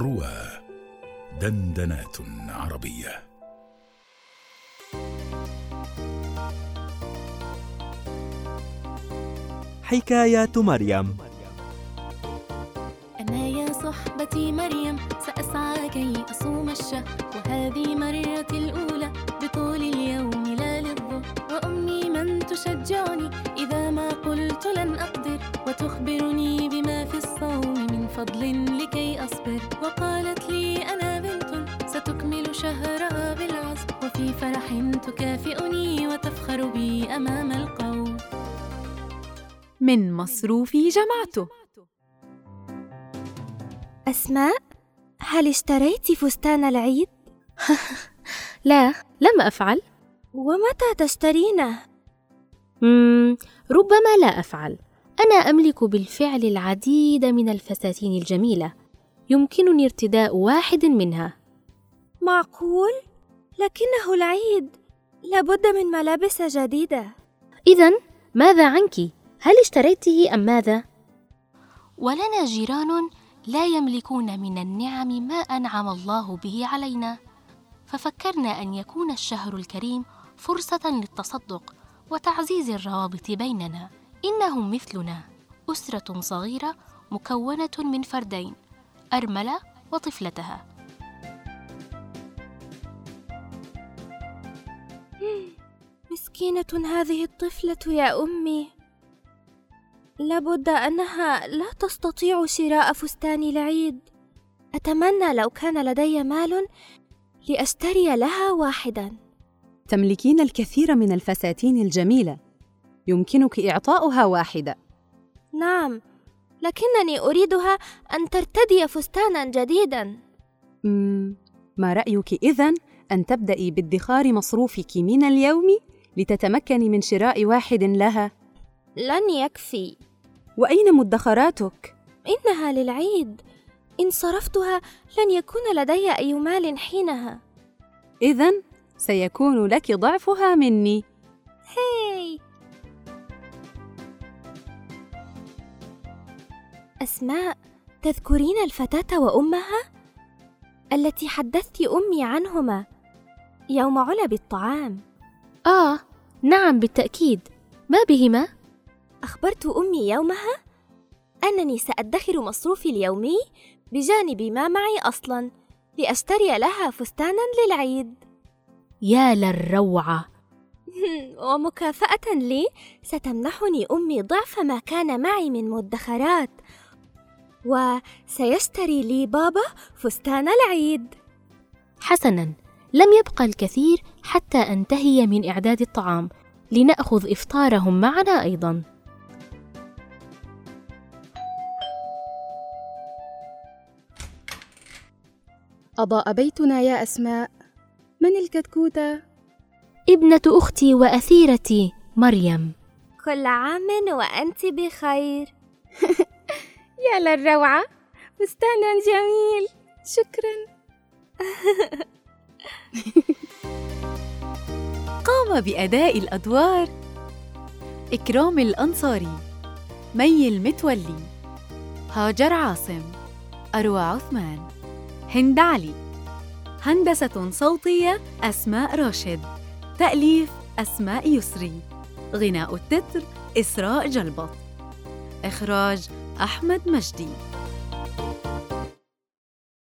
روى دندنات عربية. حكايات مريم. أنا يا صحبتي مريم سأسعى كي أصوم الشهر وهذه مرتي الأولى بطول اليوم لا للظهر وأمي من تشجعني إذا ما قلت لن أقدر وتخبرني بما في الصوم من فضل لكي أصبر فرح تكافئني وتفخر بي أمام القوم من مصروفي جمعته أسماء هل اشتريت فستان العيد؟ لا لم أفعل ومتى تشترينه؟ مم، ربما لا أفعل أنا أملك بالفعل العديد من الفساتين الجميلة يمكنني ارتداء واحد منها معقول؟ لكنه العيد لابد من ملابس جديدة. إذا ماذا عنك؟ هل اشتريته أم ماذا؟ ولنا جيران لا يملكون من النعم ما أنعم الله به علينا. ففكرنا أن يكون الشهر الكريم فرصة للتصدق وتعزيز الروابط بيننا. إنهم مثلنا. أسرة صغيرة مكونة من فردين أرملة وطفلتها. مسكينة هذه الطفلة يا أمي. لابد أنها لا تستطيع شراء فستان العيد. أتمنى لو كان لدي مال لأشتري لها واحدا. تملكين الكثير من الفساتين الجميلة. يمكنك إعطاؤها واحدة. نعم لكنني أريدها أن ترتدي فستانا جديدا. ما رأيك إذن أن تبدأي بادخار مصروفك من اليوم؟ لتتمكني من شراء واحد لها؟ لن يكفي. وأين مدخراتك؟ إنها للعيد. إن صرفتها لن يكون لدي أي مال حينها. إذن سيكون لك ضعفها مني. هاي! أسماء تذكرين الفتاة وأمها؟ التي حدثت أمي عنهما. يوم علب الطعام. آه نعم بالتأكيد. ما بهما؟ أخبرت أمي يومها أنني سأدخر مصروفي اليومي بجانب ما معي أصلا لأشتري لها فستانا للعيد. يا للروعة. ومكافأة لي ستمنحني أمي ضعف ما كان معي من مدخرات وسيشتري لي بابا فستان العيد. حسنا. لم يبقى الكثير حتى أنتهي من إعداد الطعام لنأخذ إفطارهم معنا أيضا. أضاء بيتنا يا أسماء. من الكتكوتة؟ ابنة أختي وأثيرتي مريم. كل عام وأنت بخير. يا للروعة فستان جميل. شكرا. قام بأداء الأدوار إكرام الأنصاري مي المتولي هاجر عاصم أروى عثمان هند علي. هندسة صوتية أسماء راشد تأليف أسماء يسري غناء التتر إسراء جلبط. إخراج أحمد مجدي.